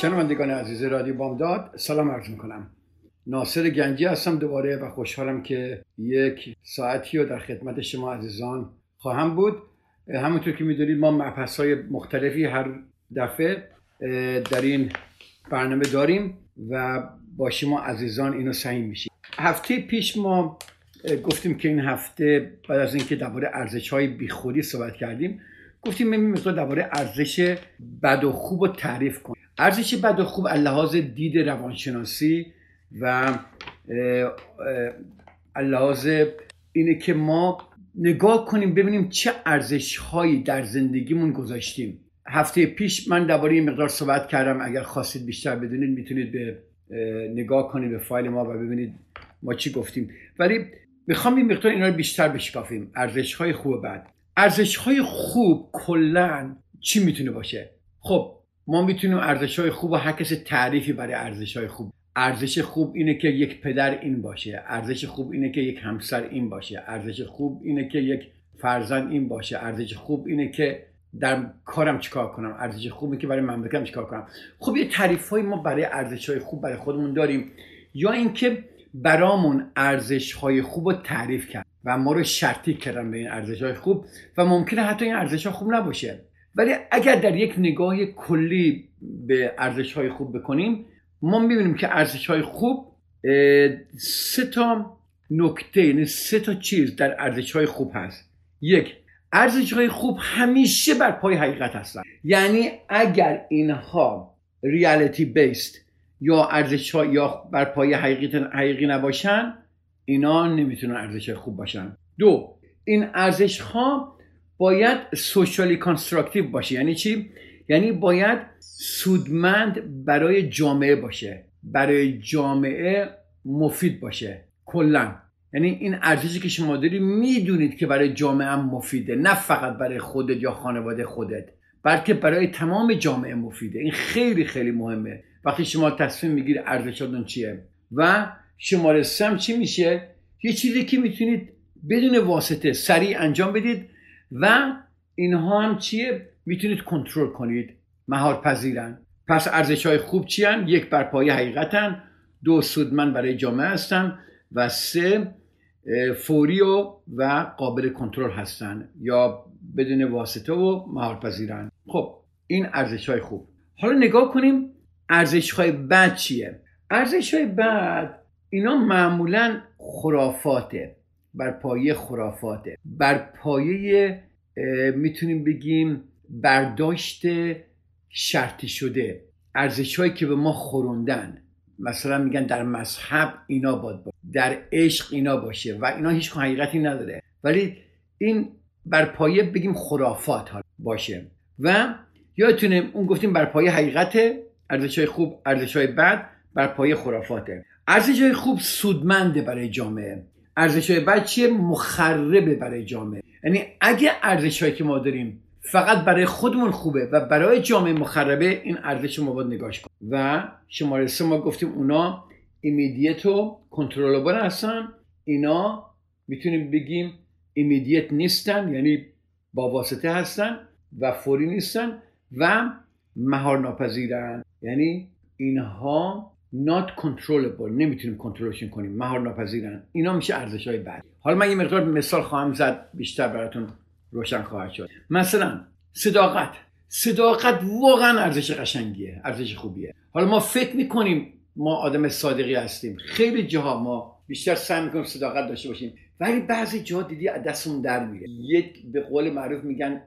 شنوندگان عزیز رادیو بامداد سلام عرض می‌کنم. ناصر گنجی هستم دوباره و خوشحالم که یک ساعتی رو در خدمت شما عزیزان خواهم بود. همونطور که می‌دونید ما مبحث های مختلفی هر دفعه در این برنامه داریم و با شما عزیزان اینو سعی میشیم. هفته پیش ما گفتیم که این هفته بعد از اینکه درباره ارزش های بیخودی صحبت کردیم گفتیم مقدار درباره ارزش بد و خوب رو تعریف کنیم. ارزش بد و خوب لحاظ دید روانشناسی و لحاظ اینه که ما نگاه کنیم ببینیم چه ارزش هایی در زندگیمون گذاشتیم. هفته پیش من درباره این مقدار صحبت کردم. اگر خواستید بیشتر بدونید می‌تونید به نگاه کنید به فایل ما و ببینید ما چی گفتیم. ولی می‌خوام این مقدار اینا رو بیشتر بشکافیم. ارزش های خوب بد. ارزش های خوب کلا چی می‌تونه باشه؟ خب ما می‌تونیم ارزش های خوب و هر کسی تعریفی برای ارزش های خوب. ارزش خوب اینه که یک پدر این باشه. ارزش خوب اینه که یک همسر این باشه. ارزش خوب اینه که یک فرزند این باشه. ارزش خوب اینه که در کارم چیکار کنم. ارزش خوبی که برای مملکتم چیکار کنم. خب یه تعریف های ما برای ارزش های خوب برای خودمون داریم. یا اینکه برامون ارزش های خوب رو تعریف کرد و ما رو شرطی کردن به این ارزش های خوب و ممکنه حتی این ارزش ها خوب نباشه. ولی اگر در یک نگاه کلی به ارزش های خوب بکنیم ما می‌بینیم که ارزش های خوب سه تا نکته یعنی سه تا چیز در ارزش های خوب هست. یک ارزش های خوب همیشه بر پای حقیقت هستن. یعنی اگر اینها reality based یا ارزش ها یا بر پایه حقیقی, حقیقی نباشن اینا نمی‌تونن ارزش خوب باشن. دو این ارزش ها باید socially constructive باشه. یعنی چی؟ یعنی باید سودمند برای جامعه باشه. برای جامعه مفید باشه. کلا یعنی این ارزشی که شما داری می‌دونید که برای جامعه هم مفیده. نه فقط برای خودت یا خانواده خودت بلکه برای تمام جامعه مفیده. این خیلی خیلی مهمه. وقتی شما تصمیم می‌گیری ارزشاتون چیه و شماره سم چی میشه؟ یه چیزی که می‌تونید بدون واسطه سریع انجام بدید. و اینها هم چیه؟ می‌تونید کنترل کنید. مهار پذیرن پس ارزش های خوب چی هن؟ یک بر پایه حقیقتن. دو سودمند برای جامعه هستن. و سه فوری و, و قابل کنترل هستن. یا بدون واسطه و مهار پذیرن خب این ارزش های خوب. حالا نگاه کنیم ارزش های بد چیه؟ ارزش های بد اینا معمولا خرافاته. بر پایه خرافاته. بر پایه می‌تونیم بگیم برداشت شرطی شده. ارزش هایی که به ما خوروندن. مثلا میگن در مذهب اینا باید باشه. در عشق اینا باشه. و اینا هیچ حقیقتی نداره. ولی این بر پایه بگیم خرافات باشه. و یادتونه اون گفتیم بر پایه حقیقت ارزش های خوب ارزش های بد بر پایه خرافاته. ارزش های خوب سودمنده برای جامعه. ارزش های بد چیه؟ مخربه برای جامعه. یعنی اگه ارزش هایی که ما داریم فقط برای خودمون خوبه و برای جامعه مخربه این ارزش ما باید نگاش کنیم. و شماره سه ما گفتیم اونا ایمیدیت و کنترلبل هستن. اینا می‌تونیم بگیم ایمیدیت نیستن یعنی با واسطه هستن و فوری نیستن و مهار ناپذیرن یعنی اینها not controllable. نمی‌تونیم کنترلشون کنیم. مهار ناپذیرن. اینا میشه ارزش های بعد حالا من یه مقدار مثال خواهم زد. بیشتر براتون روشن خواهد شد. مثلا صداقت. صداقت واقعا ارزش قشنگیه. ارزش خوبیه. حالا ما فکر می‌کنیم ما آدم صادقی هستیم. خیلی جاها ما بیشتر سعی می‌کنیم صداقت داشته باشیم. ولی بعضی جاها دیدی دستمون در میره. یک به قول معروف میگن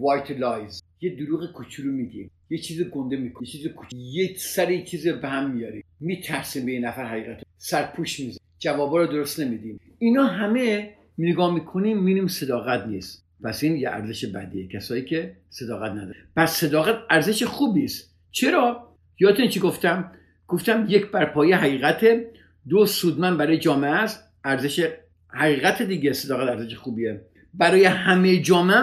white lies. یه دروغ کوچولو میگیم. یه چیز گنده می‌کنی یه چیز کوچیک. یه سر یه چیز به هم میاری. میترسیم به یه نفر حقیقت سرپوش میزن جوابا رو درست نمیدیم. اینا همه نگاه می‌کنیم می‌بینیم صداقت نیست. پس این یه ارزش بدیه. کسایی که صداقت نداره پس صداقت ارزش خوبی است. چرا؟ یادتون چی گفتم؟ گفتم یک بر پایه حقیقت دو سودمند برای جامعه است. ارزش حقیقت دیگه صداقت ارزش خوبیه. برای همه جامعه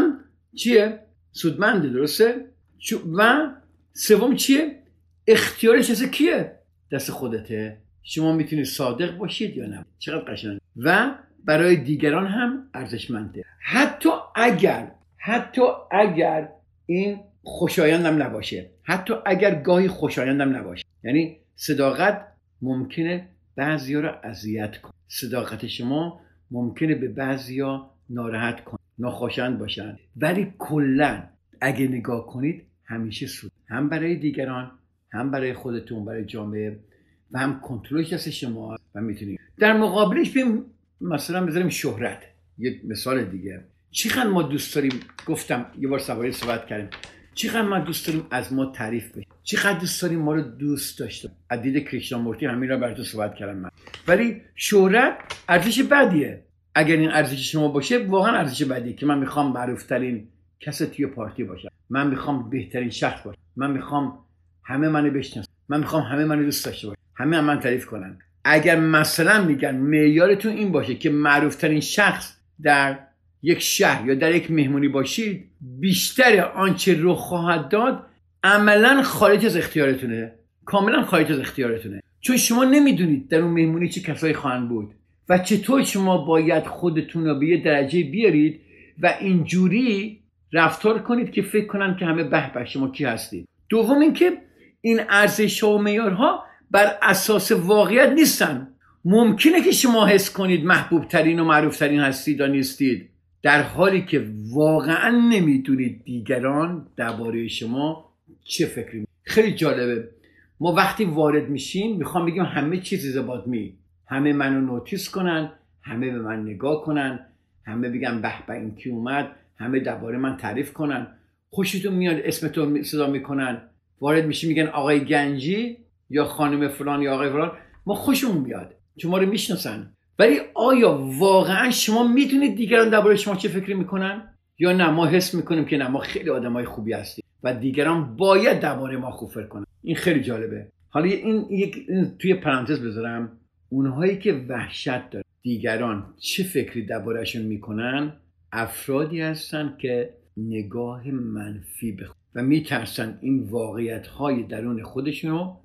چیه؟ سودمنده درسته؟ و سوم چیه؟ اختیارش دست کیه؟ دست خودته. شما می‌تونید صادق باشید یا نه؟ چقدر قشنگ. و برای دیگران هم ارزشمنده. حتی اگر حتی اگر این خوشایندم نباشه. حتی اگر گاهی خوشایندم نباشه. یعنی صداقت ممکنه بعضیا رو اذیت کنه. صداقت شما ممکنه به بعضیا ناراحت کنه. ناخوشایند باشن. ولی کلا اگه نگاه کنید همیشه سود. هم برای دیگران هم برای خودتون برای جامعه و هم کنترلش دست شما و می‌تونید در مقابلش بیم مثلا بذاریم شهرت. یه مثال دیگه. چقدر ما دوست داریم؟ گفتم یه بار سواری صحبت کردیم. چقدر ما دوست داریم از ما تعریف بشه چقدر دوست داریم ما رو دوست داشته؟ از دید کریشنامورتی همین را براتون صحبت کردم من. ولی شهرت ارزش بدیه. اگر این ارزش شما باشه واقعا ارزش بدیه که من می‌خوام معروفترین کس توی پارتی باشم. من می‌خوام بهترین شخص باشم. من می‌خوام همه منو بشناسن. من می‌خوام همه منو دوست داشته باشن. همه هم من تعریف کنن. اگر مثلا میگن معیارتون این باشه که معروفترین شخص در یک شهر یا در یک مهمونی باشید بیشتر آنچه رو خواهد داد عملا خارج از اختیارتونه. کاملا خارج از اختیارتونه. چون شما نمی‌دونید در اون مهمونی چه کسایی خواهند بود و چطور شما باید خودتون رو به یه درجه بیارید و اینجوری رفتار کنید که فکر کنن که همه به به شما کی هستید. دوم اینکه این ارزش ها و معیارها بر اساس واقعیت نیستن. ممکنه که شما حس کنید محبوب ترین و معروف ترین هستید یا نیستید. در حالی که واقعا نمی‌دونید دیگران درباره شما چه فکری خیلی جالبه. ما وقتی وارد میشیم می‌خوام بگیم همه چیز زباد می همه منو نوتیس کنن همه به من نگاه کنن همه بگن به به این کی اومد. همه درباره من تعریف کنن. خوشتون میاد اسمتون صدا می‌کنن. وارد میشی میگن آقای گنجی یا خانم فلان یا آقای فلان. ما خوشمون میاد. چون ما رو می‌شناسن. ولی آیا واقعا شما می‌دونید دیگران درباره شما چه فکری می‌کنن؟ یا نه ما حس می‌کنیم که نه ما خیلی آدمای خوبی هستیم و دیگران باید درباره ما خوب فکر کنن. این خیلی جالبه. حالا این یک توی پرانتز بذارم. اونهایی که وحشت دارن دیگران چه فکری دربارهشون می‌کنن؟ افرادی هستن که نگاه منفی به و میترسن این واقعیت های درون خودشون رو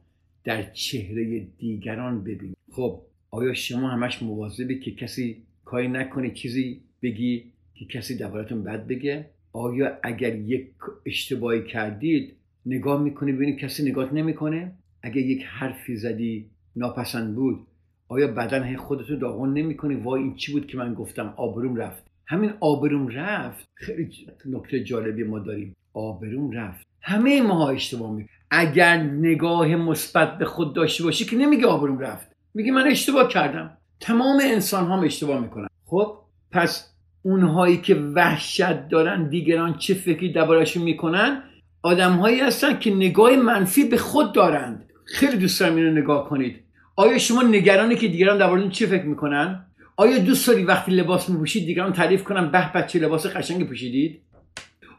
در چهره دیگران ببینید خب آیا شما همش مواظبی که کسی کاری نکنه چیزی بگی که کسی دربارتون بد بگه؟ آیا اگر یک اشتباهی کردید نگاه می‌کنی ببینید کسی نگاه نمی‌کنه؟ اگر یک حرفی زدی ناپسند بود آیا بدن خودتون داغون نمی‌کنی؟ وای این چی بود که من گفتم؟ آبروم رفت. همین آبروم رفت. خیلی نکته جالبی ما داریم. آبروم رفت. همه ماها اشتباه می اگر نگاه مثبت به خود داشته باشی که نمیگه آبروم رفت. میگه من اشتباه کردم. تمام انسان هم اشتباه می‌کنن. خب پس اونهایی که وحشت دارن دیگران چه فکری دربارهشون می‌کنن؟ آدمهایی هستن که نگاه منفی به خود دارند. خیلی دوست دارم اینو نگاه کنید. آیا شما نگرانی که دیگران دربارتون چه فکر می‌کنن؟ آیا دوست داری وقتی لباس میپوشید دیگران تعریف کنن به بچه لباس قشنگ پوشیدید؟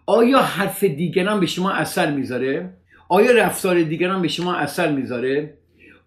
آیا حرف دیگران به شما اثر می‌ذاره؟ آیا رفتار دیگران به شما اثر می‌ذاره؟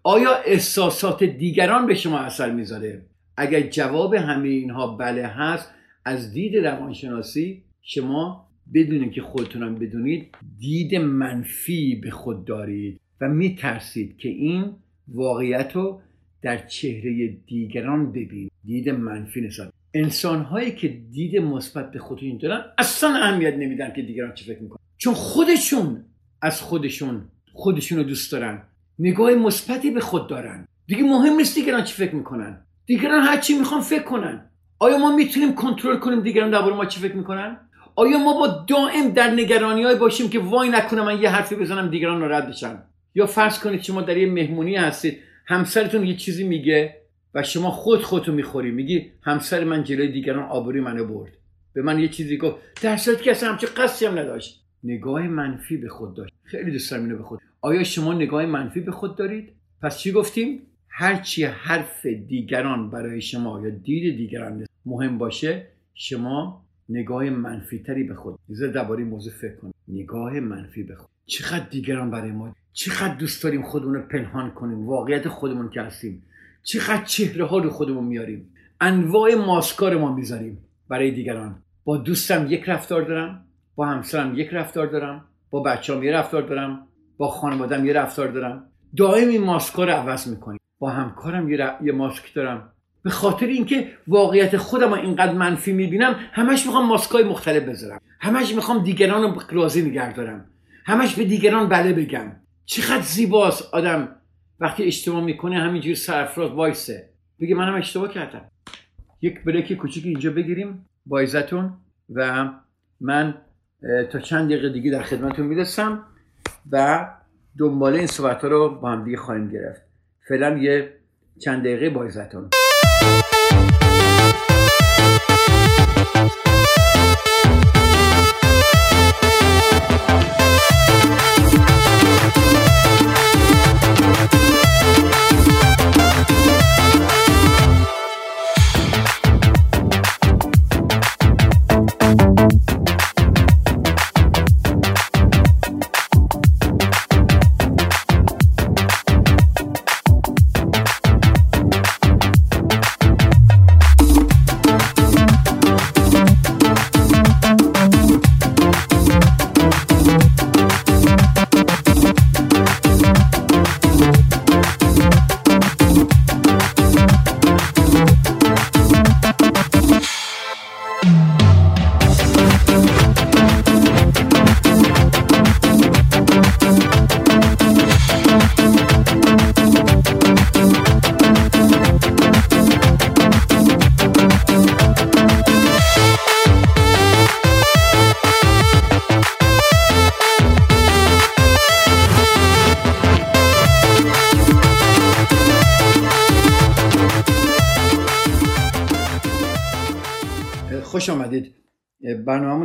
آیا احساسات دیگران به شما اثر می‌ذاره؟ اگر جواب همه اینها بله هست از دید روانشناسی شما بدونید که خودتونم بدونید دید منفی به خود دارید و میترسید که این واقعیت رو در چهره دیگران ببینید دید منفی نسبت انسان هایی که دید مثبت به خودشون دارن اصلا اهمیت نمیدن که دیگران چه فکر می‌کنن. چون خودشون از خودشون خودشون رو دوست دارن. نگاه مثبتی به خود دارن. دیگه مهم نیست دیگران چی فکر می‌کنن. دیگران هر چی می‌خوان فکر کنن. آیا ما می‌تونیم کنترل کنیم دیگران درباره ما چی فکر می‌کنن؟ آیا ما با دائم در نگرانی های باشیم که وای نکنه من یه حرفی بزنم دیگران ناراحت بشن؟ یا فرض کنید شما در یه مهمونی هستید. همسرتون یه چیزی میگه و شما خود خودتو می‌خوری میگی همسر من جلوی دیگران آبروی منو برد. به من یه چیزی گفت. در صورتی که اصلا همچه قصدی هم نداشت. نگاه منفی به خود داشت. خیلی دوست دارم اینو به خود آیا شما نگاه منفی به خود دارید؟ پس چی گفتیم؟ هرچی حرف دیگران برای شما یا دید دیگران مهم باشه شما نگاه منفی تری به خود یه درباره موضوع فکر کنید. نگاه منفی به خود. چقدر دیگران برای ما چقدر دوست داریم خودمون رو پنهان کنیم واقعیت خودمون که هستیم. چقدر چهره ها رو خودمون میاریم. انواع ماسکار ما می‌ذاریم برای دیگران. با دوستم یک رفتار دارم با همسرم یک رفتار دارم با بچه‌ام یه رفتار دارم با خانوادم یه رفتار دارم. دائم این ماسکا رو عوض می‌کنیم. با همکارم یه, یه ماسک دارم. به خاطر اینکه واقعیت خودم رو اینقدر منفی می‌بینم همش می‌خوام ماسکای مختلف بذارم. همش می‌خوام دیگران رو راضی نگه دارم. همش به دیگران بله بگم. چقدر زیباست آدم. وقتی اشتباه می‌کنه همینجوری سرفراز وایسه. بگه منم اشتباه کردم. یک بریک کوچیک اینجا بگیریم با و من تا چند دقیقه دیگه در خدمتتون می‌رسم و دنباله این صحبت ها رو با هم دیگه خواهیم گرفت. فعلا یه چند دقیقه با خوش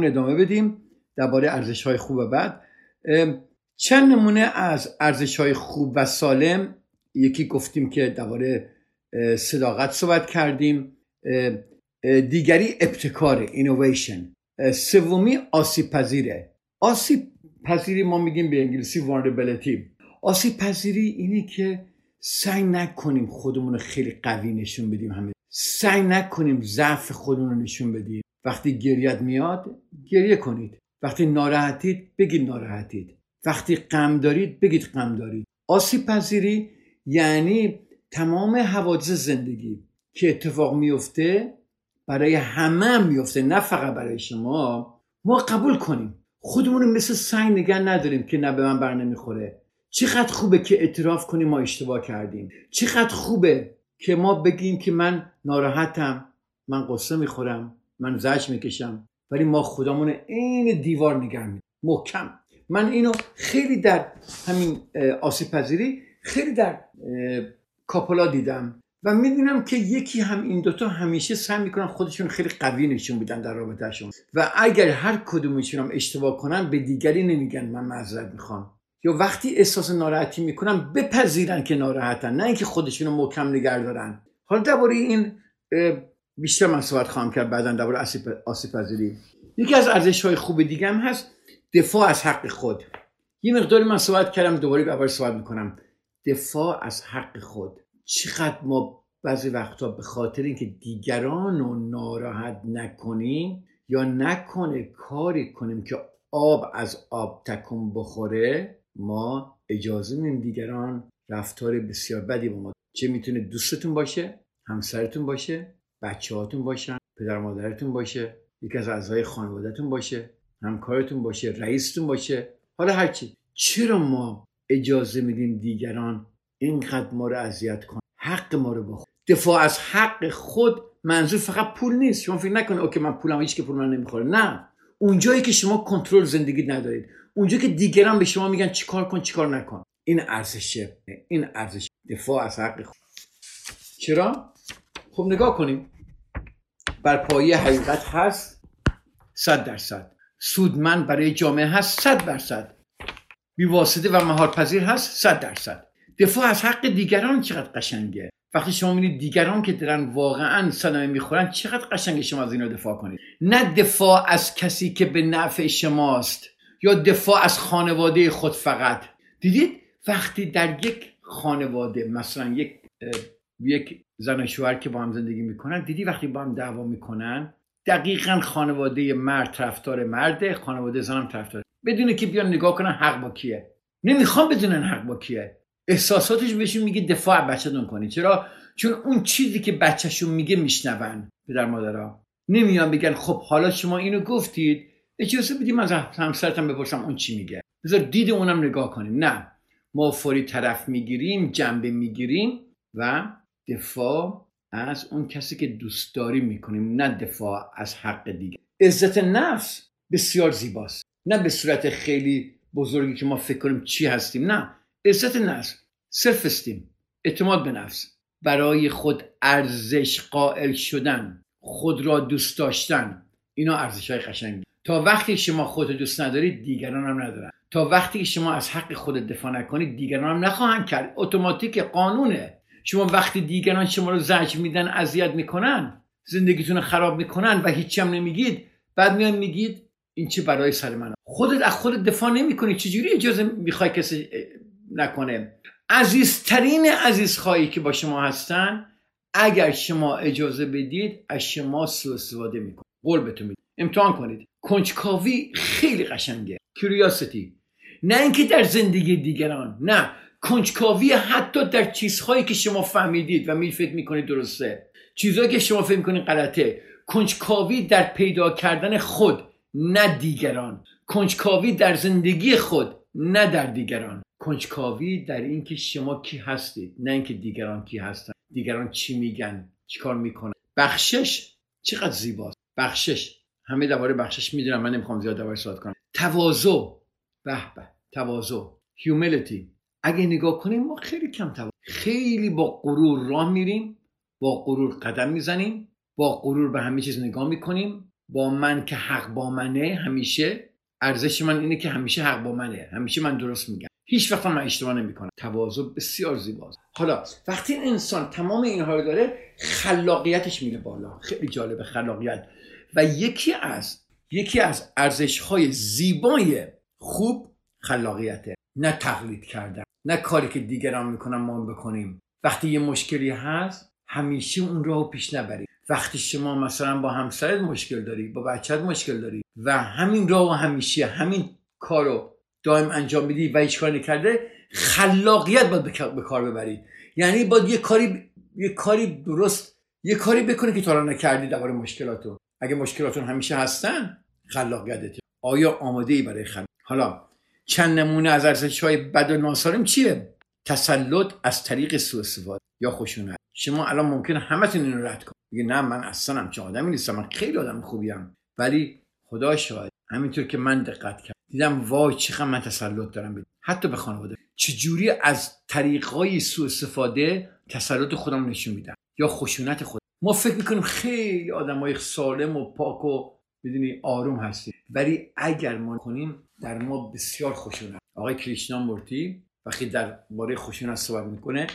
برنامهمون ادامه بدیم درباره ارزش های خوب و بد. چند نمونه از ارزش های خوب و سالم؟ یکی گفتیم که درباره صداقت صحبت کردیم. دیگری ابتکار اینویشن سومی آسیب پذیره. آسیب پذیری ما میگیم به انگلیسی vulnerability. آسیب پذیری اینه که سعی نکنیم خودمون رو خیلی قوی نشون بدیم همه. سعی نکنیم ضعف خودمون رو نشون بدیم. وقتی گریت میاد گریه کنید. وقتی ناراحتید بگید ناراحتید. وقتی غم دارید بگید غم دارید. آسیب پذیری یعنی تمام حوادث زندگی که اتفاق میفته برای همه هم میفته نه فقط برای شما ما قبول کنیم. خودمون مثل سنگ نگه نداریم که نه به من بر نمی‌خوره. چقدر خوبه که اعتراف کنیم ما اشتباه کردیم. چقدر خوبه که ما بگیم که من ناراحتم من قصه می‌خورم. من زج می‌کشم. ولی ما خودمون عین دیوار نگه محکم. من اینو خیلی در همین آسیب پذیری خیلی در کاپولا دیدم و می‌بینم که یکی هم این دوتا همیشه سعی می‌کنن خودشون خیلی قوی نشون بدن در رابطهشون. و اگر هر کدومشون هم اشتباه کنن به دیگری نمیگن من معذرت می‌خوام. یا وقتی احساس ناراحتی می‌کنن بپذیرن که ناراحتن نه اینکه خودشون رو محکم نگه دارن. حالا درباره این بیشتر من صحبت خواهم کرد بعدا درباره آسیب پذیری یکی از ارزش های خوب دیگه هم هست دفاع از حق خود. یه مقداری من صحبت کردم دوباره دوباره صحبت می‌کنم. دفاع از حق خود. چقدر ما بعضی وقتا به خاطر اینکه دیگران رو ناراحت نکنیم یا نکنه کاری کنیم که آب از آب تکون بخوره ما اجازه میدیم دیگران رفتار بسیار بدی با ما. چه می‌تونه دوستتون باشه همسرتون باشه بچه هاتون باشن پدر مادرتون باشه یکی از اعضای خانوادهتون باشه همکارتون باشه رئیستون باشه حالا هرچی چرا ما اجازه میدیم دیگران اینقدر ما رو اذیت کن حق ما رو بخور دفاع از حق خود منظور فقط پول نیست. شما فکر نکنید اوکی من پولم هیچ که پول من نمی‌خوره. نه. اونجایی که شما کنترل زندگی ندارید اونجایی که دیگران به شما میگن چیکار کن چیکار نکن. این ارزشه این ارزش. دفاع از حق خود. چرا؟ خب نگاه کنیم. بر پایه حقیقت هست؟ صد درصد. سودمند برای جامعه هست صد درصد. بیواسطه و مهار پذیر هست صد درصد. دفاع از حق دیگران چقدر قشنگه؟ وقتی شما می‌بینید دیگران که دارن واقعا صدمه می‌خورن چقدر قشنگه شما از اینا دفاع کنید. نه دفاع از کسی که به نفع شماست یا دفاع از خانواده خود فقط. دیدید؟ وقتی در یک خانواده مثلا یک یک زن و شوهر که با هم زندگی می‌کنن. دیدی وقتی با هم دعوا می‌کنن؟ دقیقا خانواده مرد طرفدار مرده خانواده زنم طرفدار. بدونه که بیان نگاه کنن حق با کیه. نمی‌خوام بدونن حق با کیه. احساساتش بهشون میگه دفاع بچه‌تون کنید. چرا؟ چون اون چیزی که بچهشون میگه میشنون پدر مادرها. نمیان بگن خب حالا شما اینو گفتید. اجازه بدیم از همسرتم بپرسم اون چی میگه. بذار دید اونم نگاه کنیم. نه. ما فوری طرف می‌گیریم جنبه می‌گیریم و دفاع از اون کسی که دوست داریم می‌کنیم نه دفاع از حق دیگه. عزت نفس بسیار زیباست. نه به صورت خیلی بزرگی که ما فکر کنیم چی هستیم نه. عزت نفس سلف استیم اعتماد به نفس. برای خود ارزش قائل شدن خود را دوست داشتن اینا ارزش های قشنگی. تا وقتی شما خود دوست ندارید دیگران هم ندارن. تا وقتی شما از حق خود دفاع نکنید دیگران هم نخواهند کرد. اتوماتیک قانونه شما وقتی دیگران شما رو زجر میدن اذیت می‌کنن زندگیتون خراب می‌کنن و هیچی هم نمیگید بعد میان میگید این چه برای سر من خودت از خودت دفاع نمی‌کنی چجوری اجازه می‌خوای کسی نکنه؟ عزیزترین عزیزخواهی که با شما هستن اگر شما اجازه بدید از شما سوء استفاده می‌کنه قول بهتون امتحان کنید. کنجکاوی خیلی قشنگه. کیوریاسیتی نه اینکه در زندگی دیگران نه. کنجکاوی حتی در چیزهایی که شما فهمیدید و می فکر می‌کنید درسته. چیزهایی که شما فکر می‌کنید غلطه. کنجکاوی در پیدا کردن خود نه دیگران. کنجکاوی در زندگی خود نه در دیگران. کنجکاوی در اینکه شما کی هستید نه اینکه دیگران کی هستن. دیگران چی میگن چیکار می‌کنن. بخشش چقدر زیباست. بخشش. همه درباره بخشش می‌دونم من نمی‌خوام زیاد درباره صحبت کنم. تواضع. به به. تواضع. هیومیلیتی اگه نگاه کنیم ما خیلی کم تواضع خیلی با غرور راه میریم با غرور قدم می‌زنیم با غرور به همه چیز نگاه می‌کنیم. با من که حق با منه همیشه ارزش من اینه که همیشه حق با منه. همیشه من درست میگم. هیچ وقت من اشتباه نمی‌کنم. تواضع بسیار زیباست. حالا وقتی این انسان تمام اینها رو داره خلاقیتش میره بالا. خیلی جالبه خلاقیت. و یکی از یکی از ارزش های زیبای خوب خلاقیته. نه تقلید کردن. نه کاری که دیگران می‌کنن ما بکنیم. وقتی یه مشکلی هست همیشه اون رو پیش نبرید. وقتی شما مثلا با همسرت مشکل داری با بچت مشکل داری و همین راه همیشه همین کارو دائم انجام میدی و هیچ کاری نکرده خلاقیت باید به کار ببرید. یعنی باید یه کاری یه کاری درست یه کاری بکنی که تو نکردی درباره مشکلاتو. اگه مشکلاتون همیشه هستن خلاقیتت. آیا آماده ای برای خلاق حالا چند نمونه از ارزش های بد و ناسالم چیه؟ تسلط از طریق سوء استفاده یا خشونت. شما الان ممکنه همتون اینو رد کنید. نه من اصلا همچه آدمی نیستم. من خیلی آدم خوبیم. ولی خدا شاهد همینطور که من دقت کردم دیدم وای چقدر من تسلط دارم بید. حتی به خانواده. چجوری از طریقهای سوء استفاده تسلط خودم نشون میدم؟ یا خشونت خود؟ ما فکر می‌کنیم خیلی آدمای سالم و پاک و بدونی آروم هستیم. ولی اگر ما کنیم در ما بسیار خشونت آقای کریشنا مورتی وقتی در باره خشونت صحبت می‌کنه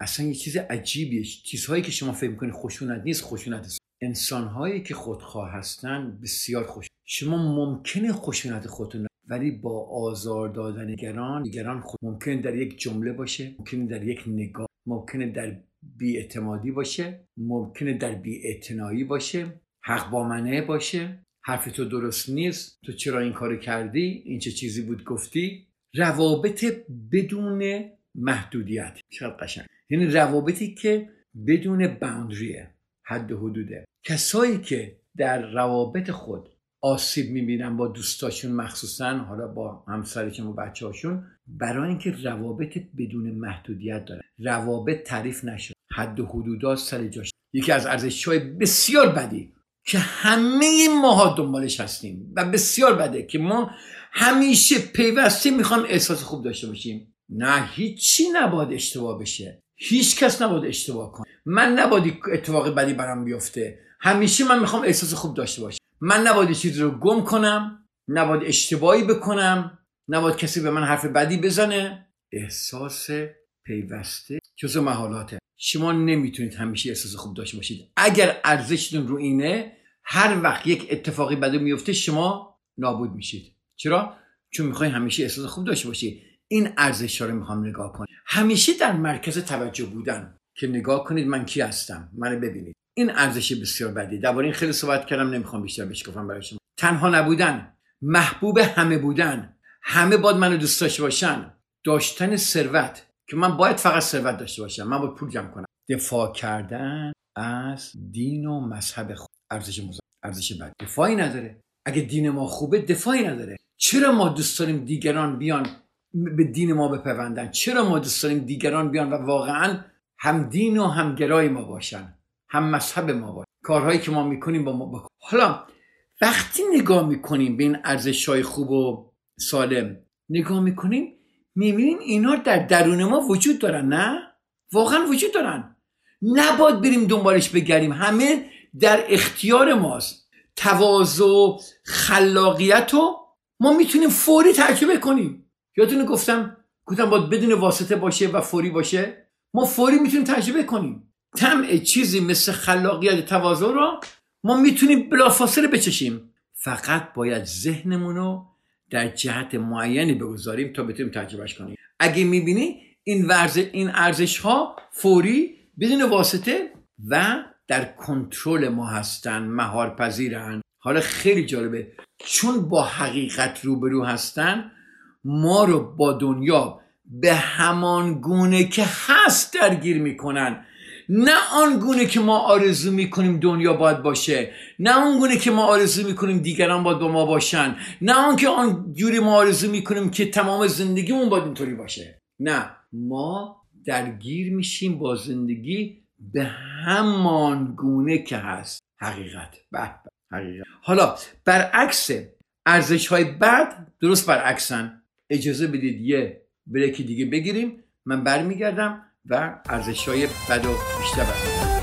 اصلا یه چیز عجیبیه. چیزهایی که شما فکر می‌کنید خشونت نیست خشونت است. انسانهایی که خودخواه هستن بسیار خوش شما ممکنه خشونت خودتون ولی با آزار دادن دیگران دیگران خود ممکن در یک جمله باشه ممکن در یک نگاه ممکنه در بیاعتمادی باشه ممکنه در بیاعتنایی باشه حق با منه باشه. حرف تو درست نیست تو چرا این کارو کردی؟ این چه چیزی بود گفتی؟ روابط بدون محدودیت. چقدر قشنگ. یعنی روابطی که بدون باوندریه حد و حدوده. کسایی که در روابط خود آسیب می‌بینن با دوستاشون مخصوصا حالا با همسرشون و بچه هاشون برای اینکه روابط بدون محدودیت داره روابط تعریف نشد. حد و حدودا سر جاش. یکی از ارزش های بسیار بدی که همه ماها دنبالش هستیم و بسیار بده که ما همیشه پیوسته می‌خوام احساس خوب داشته باشیم. نه هیچی نباید اشتباه بشه. هیچ کس نباید اشتباه کنه. من نباید اتفاق بدی برام بیفته. همیشه من می‌خوام احساس خوب داشته باشم. من نباید چیزی رو گم کنم. نباید اشتباهی بکنم. نباید کسی به من حرف بدی بزنه. احساس پیوسته جزو محالاته شما نمی‌تونید همیشه احساس خوب داشته باشید. اگر ارزشتون رو اینه هر وقت یک اتفاقی بده میفته شما نابود میشید. چرا؟ چون می‌خوای همیشه احساس خوب داشته باشی. این ارزش رو می‌خوام نگاه کنید همیشه در مرکز توجه بودن که نگاه کنید من کی هستم؟ منو ببینید. این ارزش بسیار بدی. درباره این خیلی صحبت کردم نمی‌خوام بیشتر بشکافم برای شما. تنها نبودن محبوب همه بودن. همه باید منو دوست داشته باشن. داشتن ثروت که من باید فقط ثروت داشته باشم. من باید پول جمع کنم. دفاع کردن از دین و مذهب خود. ارزش. ارزش بد دفاعی نداره. اگه دین ما خوبه دفاعی نداره. چرا ما دوست داریم دیگران بیان به دین ما بپیوندن؟ چرا ما دوست داریم دیگران بیان و واقعا هم دین و هم گرای ما باشن؟ هم مذهب ما باشن؟ کارهایی که ما می‌کنیم با ما بکن. حالا وقتی نگاه می‌کنیم به این ارزش های خوب و سالم نگاه می‌کنیم می‌بینیم اینا در درون ما وجود دارن نه؟ واقعا وجود دارن. نباید بریم دنبالش بگریم همه در اختیار ماست. تواضع خلاقیت رو ما می‌تونیم فوری تجربه کنیم. یادتونه گفتم گفتم باید بدون واسطه باشه و فوری باشه؟ ما فوری می‌تونیم تجربه کنیم. طمع چیزی مثل خلاقیت تواضع رو ما می‌تونیم بلافاصله بچشیم. فقط باید ذهنمون رو در جهت معینی بگذاریم تا بتونیم تجربهش کنیم. اگه می‌بینی این ورز این ارزش ها فوری بدون واسطه و در کنترل ما هستن مهار پذیرن. حالا خیلی جالبه. چون با حقیقت روبرو هستن ما رو با دنیا به همان گونه که هست درگیر می‌کنن. نه آن گونه که ما آرزو می‌کنیم دنیا باید باشه نه آن گونه که ما آرزو می‌کنیم دیگران باید با ما باشن نه آن که آن جوری ما آرزو می‌کنیم که تمام زندگیمون باید اینطوری باشه. نه ما درگیر میشیم با زندگی به همان گونه که هست. حقیقت. به حقیقت. حالا برعکس ارزش های بد درست برعکسن. اجازه بدید یه بریکی دیگه بگیریم. من برمیگردم و ارزش های بد و بیشتر برمیگردم.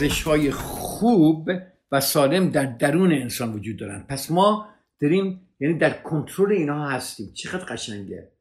ارزش های خوب و سالم در درون انسان وجود دارن. پس ما داریم یعنی در کنترل اینها هستیم. چقدر قشنگه.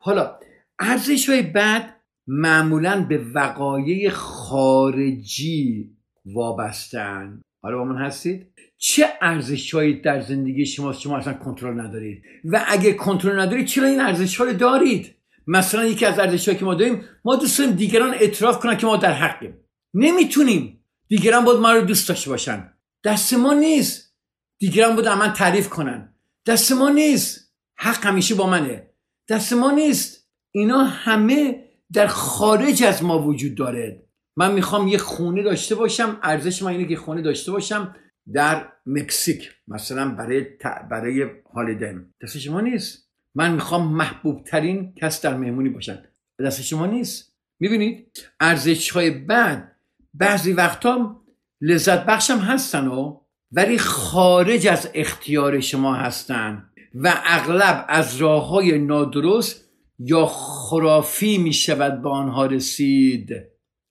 حالا ارزش های بد معمولا به وقایع خارجی وابستن حالا با من هستید؟ چه ارزش هایی در زندگی شما شما اصلا کنترل ندارید؟ و اگه کنترل ندارید چرا این ارزش ها رو دارید؟ مثلا یکی از ارزش که ما داریم ما دوست داریم دیگران اعتراف کنن که ما در حقیم. نمی‌تونیم دیگران باید ما رو دوست داشته باشن. دست ما نیست. دیگران باید من تعریف کنن. دست ما نیست. حق همیشه با منه. دست ما نیست. اینا همه در خارج از ما وجود داره. من می‌خوام یه خونه داشته باشم. ارزش من اینه که خونه داشته باشم در مکزیک. مثلا برای برای هالیدن دست شما نیست. من می‌خوام محبوب ترین کس در مهمونی باشن. دست شما نیست. می‌بینید؟ ارزش های بعد بعضی وقتا لذت بخشم هستن و ولی خارج از اختیار شما هستن و اغلب از راه های نادرست یا خرافی می شود به آنها رسید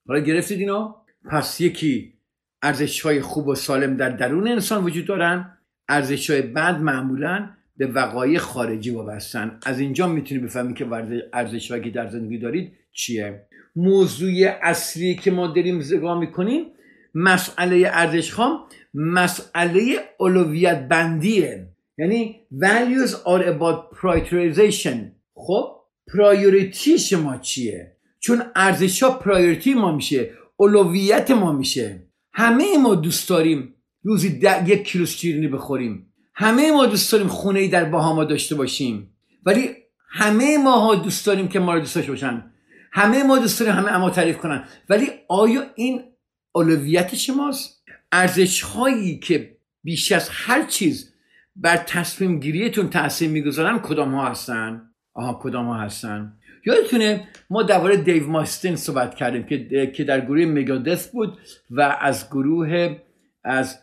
حالا گرفتید اینو؟ پس یکی ارزش های خوب و سالم در درون انسان وجود دارن ارزش های بد معمولا به وقایع خارجی وابستن. از اینجا می‌تونید بفهمید که ارزش که در زندگی دارید چیه. موضوع اصلی که ما داریم نگاه می‌کنیم مسئله ارزش خام مسئله اولویت بندیه. یعنی values are about prioritization. خب؟ priority شما چیه؟ چون ارزش ها priority ما میشه اولویت ما میشه. همه ما دوست داریم روزی یک کیلو شیرینی بخوریم. همه ما دوست داریم خونه ای در باهاما داشته باشیم. ولی همه ما ها دوست داریم که ما رو دوست باشن. همه ما دوست داریم همه اما تعریف کنن. ولی آیا این اولویت شماست ارزش هایی که بیش از هر چیز بر تصمیم گیریتون تاثیر می‌گذارن کدام ها هستن؟ آها کدام ها هستن؟ یادتونه ما درباره دیو ماستین صحبت کردیم که که در گروه مگادث بود و از گروه از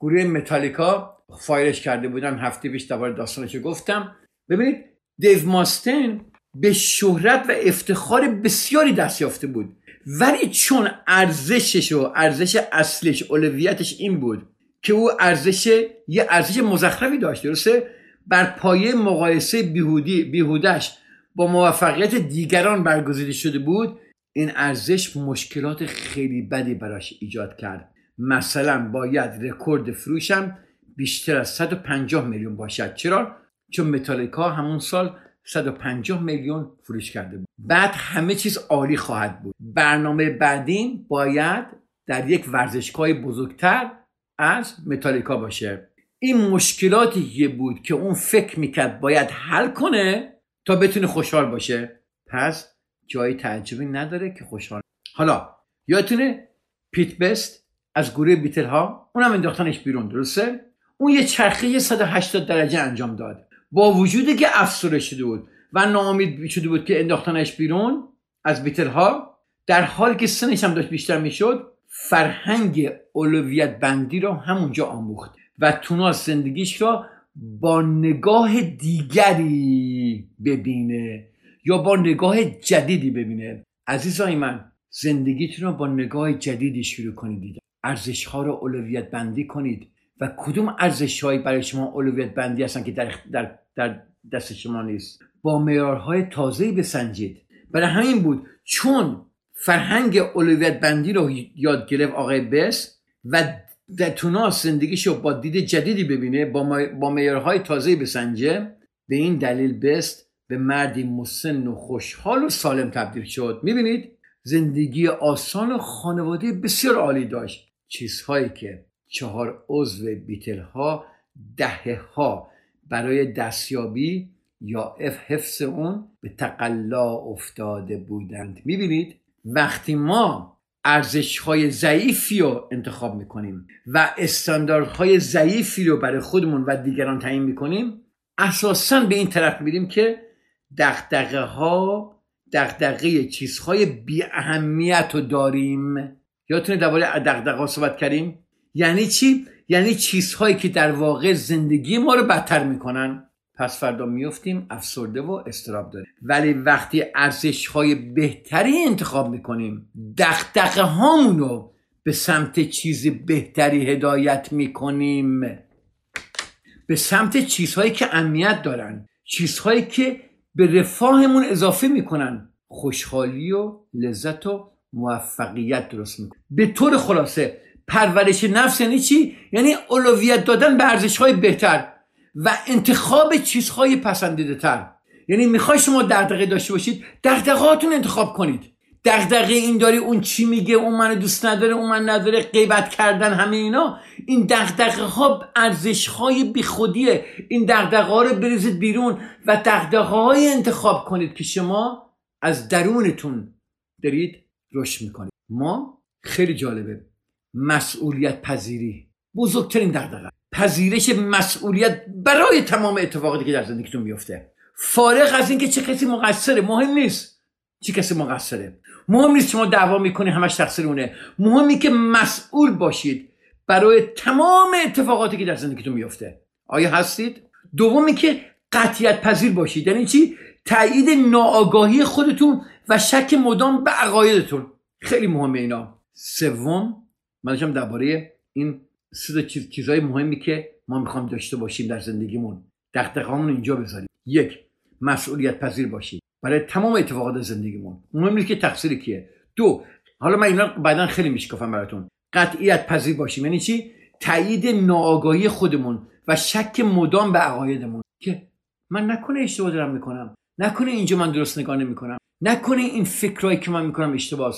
گروه متالیکا فایرش کرده بودن هفته پیش درباره داستانش گفتم. ببینید دیو ماستین به شهرت و افتخار بسیاری دست یافته بود. ولی چون ارزشش و ارزش اصلش اولویتش این بود که او ارزش یه ارزش مزخرفی داشت درسته؟ بر پایه مقایسه بیهودی بیهودش با موفقیت دیگران برگزیده شده بود این ارزش مشکلات خیلی بدی براش ایجاد کرد. مثلا باید رکورد فروشم بیشتر از 150 میلیون باشد. چرا؟ چون متالیکا همون سال 150 میلیون فروش کرده بود. بعد همه چیز عالی خواهد بود. برنامه بعدین باید در یک ورزشگاه بزرگتر از متالیکا باشه. این مشکلاتی بود که اون فکر می‌کرد باید حل کنه تا بتونه خوشحال باشه. پس جای تعجبی نداره که خوشحال. حالا یادتونه پیت بست از گروه بیتل ها؟ اونم انداختنش بیرون درسته؟ اون یه چرخه 180 درجه انجام داد. با وجودی که افسوره شده بود و ناامید شده بود که انداختنش بیرون از بیتل ها در حالی که سنش هم داشت بیشتر می‌شد فرهنگ اولویت بندی رو همونجا آموخت و تونست زندگیش را با نگاه دیگری ببینه یا با نگاه جدیدی ببینه. عزیزای من زندگیتون رو با نگاه جدیدی شروع کنید. ارزش ها رو اولویت بندی کنید. و کدوم ارزش هایی برای شما اولویت بندی هستن که در, در, در دست شما نیست؟ با معیارهای تازه بسنجید. برای همین بود. چون فرهنگ اولویت بندی رو یاد گرفت آقای بس و در توناس زندگیشو با دید جدیدی ببینه با, با معیارهای تازه بسنجه به این دلیل بست به مردی مسن و خوشحال و سالم تبدیل شد. می‌بینید؟ زندگی آسان و خانواده بسیار عالی داشت. چیزهایی که چهار عضو بیتل ها دهه ها برای دستیابی یا حفظ اون به تقلا افتاده بودند. می‌بینید؟ وقتی ما ارزش های ضعیفی رو انتخاب می‌کنیم و استانداردهای ضعیفی رو برای خودمون و دیگران تعیین می‌کنیم اساسا به این طرف میریم که دقدقه ها دقدقه چیزهای بی اهمیت رو داریم. یادتونه درباره دقدقه ها صحبت کردیم؟ یعنی چی؟ یعنی چیزهایی که در واقع زندگی ما رو بدتر می‌کنن. پس فردا میفتیم افسرده و استراب داریم. ولی وقتی ارزش های بهتری انتخاب می‌کنیم دقدقه هامونو به سمت چیز بهتری هدایت می‌کنیم. به سمت چیزهایی که امنیت دارن چیزهایی که به رفاهمون اضافه می‌کنن. خوشحالی و لذت و موفقیت درست می‌کنن به طور خلاصه پرورش نفس یعنی چی؟ یعنی اولویت دادن به ارزش های بهتر و انتخاب چیزهای پسندیده تر یعنی می‌خوای شما دغدغه داشته باشید دغدغهاتون انتخاب کنید. دغدغه این داری اون چی میگه اون من دوست نداره اون من نداره غیبت کردن همه اینا. این دغدغه ها ارزش های بیخودیه. این دغدغه ها رو بریزید بیرون و دغدغه های انتخاب کنید که شما از درونتون دارید رشد می‌کنید. ما خیلی جالبه. مسئولیت پذیری. بزرگترین دغدغه. پذیرش مسئولیت برای تمام اتفاقاتی که در زندگیتون میفته فارغ از اینکه چه کسی مقصره مهم نیست چه کسی مقصره. مهم نیست شما دعوا می‌کنی همش تقصیر اونه. مهمی که مسئول باشید برای تمام اتفاقاتی که در زندگیتون میفته آیا هستید؟ دومی که قطیت پذیر باشید. یعنی چی؟ تایید ناآگاهی خودتون و شک مدام به عقایدتون. خیلی مهمه اینا. سوم من داشتم درباره این سه چیز چیزهای مهمی که ما می‌خوام داشته باشیم در زندگیمون. دغدغه‌مون اینجا بذاریم. یک مسئولیت پذیر باشیم. برای تمام اتفاقات زندگیمون. مهم نیست که تقصیر کیه. دو حالا من اینا بعدا خیلی میشکافم براتون. قطعیت پذیر باشیم. یعنی چی؟ تایید ناآگاهی خودمون و شک مدام به عقایدمون که من نکنه اشتباه دارم می‌کنم. نکنه اینجا من درست نگاه نمی‌کنم. نکنه این فکرهایی که من می‌کنم اشتباه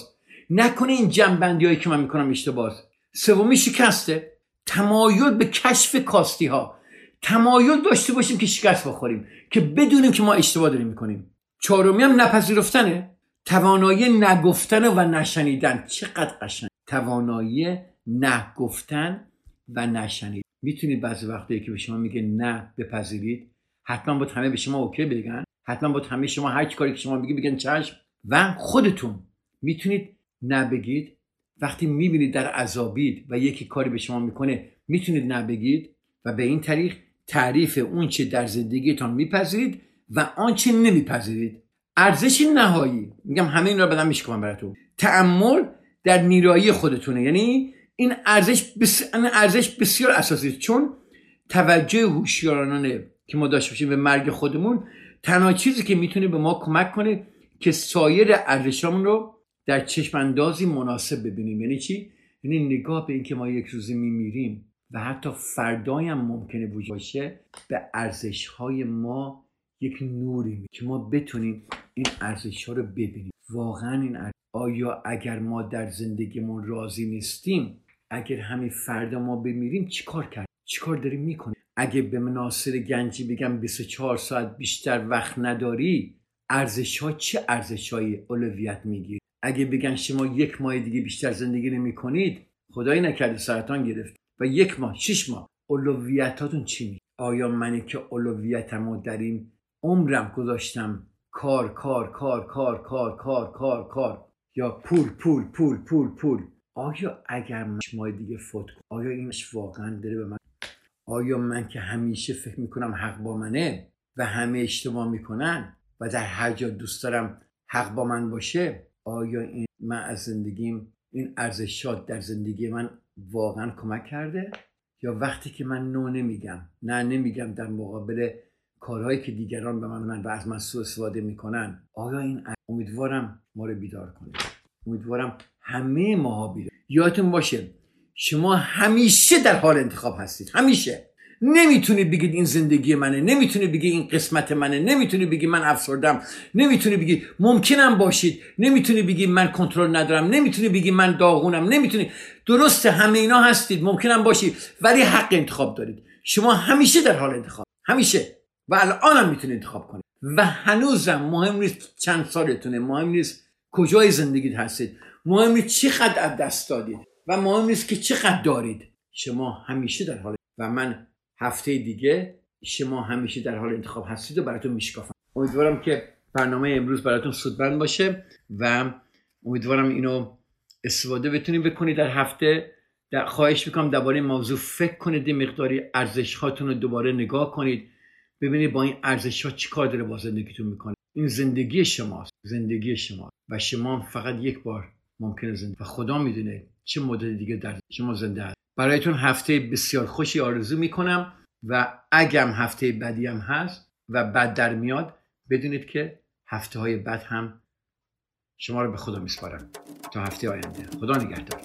نکنه این جنبندی که من می‌کنم اشتباه. سومی شکسته. تمایل به کشف کاستی ها تمایل داشته باشیم که شکست بخوریم که بدونیم که ما اشتباه داریم می‌کنیم. چهارمی هم نپذیرفتنه. توانایی نگفتن و نشنیدن. چقدر قشنگ. توانایی نگفتن و نشنیدن می‌تونید بعضی وقتی که به شما میگه نه بپذیرید حتما با همه به شما اوکی بگن. حتما با همه شما هر کاری که شما میگی بگن چشم. و خودتون می‌تونید نبگید. وقتی می‌بینید در عذابید و یکی کاری به شما می‌کنه می‌تونید نبگید و به این طریق تعریف اون چه در زندگیتان میپذیرید و آنچه نمیپذیرید. ارزش نهایی. میگم همه این رو بدم میشکنم براتون. تعمل در نیرایی خودتونه. یعنی این ارزش بس... ارزش بسیار اساسی چون توجه هوشیارانه که ما داشته باشیم به مرگ خودمون تنها چیزی که می‌تونه به ما کمک کنه که سایر ارزشامون رو در چشم اندازی مناسب ببینیم. یعنی چی؟ یعنی نگاه به اینکه ما یک روزی میمیریم و حتی فردایی هم ممکنه وجود باشه به ارزش های ما یک نوری می که ما بتونیم این ارزش ها رو ببینیم. واقعا این ارزش. آیا اگر ما در زندگیمون راضی نیستیم اگر همین فردا ما بمیریم چیکار کرد؟ چیکار داریم می‌کنیم؟ اگه به مناصر گنجی بگم 24 ساعت بیشتر وقت نداری ارزش ها چه ارزش های اولویت می‌گیری اگه بگن شما یک ماه دیگه بیشتر زندگی نمی کنید خدایی نکرده سرطان گرفت. و یک ماه شش ماه. اولویتاتون چی می آیا منی که اولویتمو در این عمرم گذاشتم کار کار کار کار کار کار کار کار یا پول پول پول پول پول؟ آیا اگر من ماه دیگه فوت کنم آیا اینش واقعا داره به من؟ آیا من که همیشه فکر می‌کنم حق با منه و همه اشتباه می‌کنن و در هر جا دوست دارم حق با من باشه؟ آیا این من از زندگیم این ارزشات در زندگی من واقعا کمک کرده؟ یا وقتی که من نو نمیگم نه نمیگم در مقابل کارهایی که دیگران به من و از من سوء استفاده می‌کنن آیا این امیدوارم ما رو بیدار کنه؟ امیدوارم همه ماها بیدار یادتون باشه شما همیشه در حال انتخاب هستید همیشه. نمی‌تونید بگید این زندگی منه نمی‌تونید بگید این قسمت منه نمی‌تونید بگید من افسردم نمی‌تونید بگید ممکنم باشید نمی‌تونید بگید من کنترل ندارم نمی‌تونید بگید من داغونم نمی‌تونید درسته همه اینا هستید ممکنم باشید ولی حق انتخاب دارید. شما همیشه در حال انتخاب همیشه. و الان هم می‌تونید انتخاب کنید. و هنوزم مهم نیست چند سالتونه مهم نیست کجای زندگیت هستید مهم نیست چقدر از دست دادید و مهم نیست که چقدر دارید. شما همیشه در حال و من هفته دیگه شما همیشه در حال انتخاب هستید و براتون میشکافم. امیدوارم که برنامه امروز براتون سودمند باشه و امیدوارم اینو استفاده بتونید بکنید در هفته. در خواهش می‌کنم درباره موضوع فکر کنید مقداری ارزش هاتون رو دوباره نگاه کنید. ببینید با این ارزش ها چی کار داره با زندگیتون می‌کنه. این زندگی شماست زندگی شما و شما فقط یک بار ممکنه زندگی و خدا می‌دونه چه مدل دیگه در شما زنده هست. برایتون هفته بسیار خوشی آرزو می‌کنم و اگم هفته بدی هم هست و بد در میاد بدونید که هفته های بد هم شما رو به خدا میسپارم. تا هفته آینده. خدا نگهدار.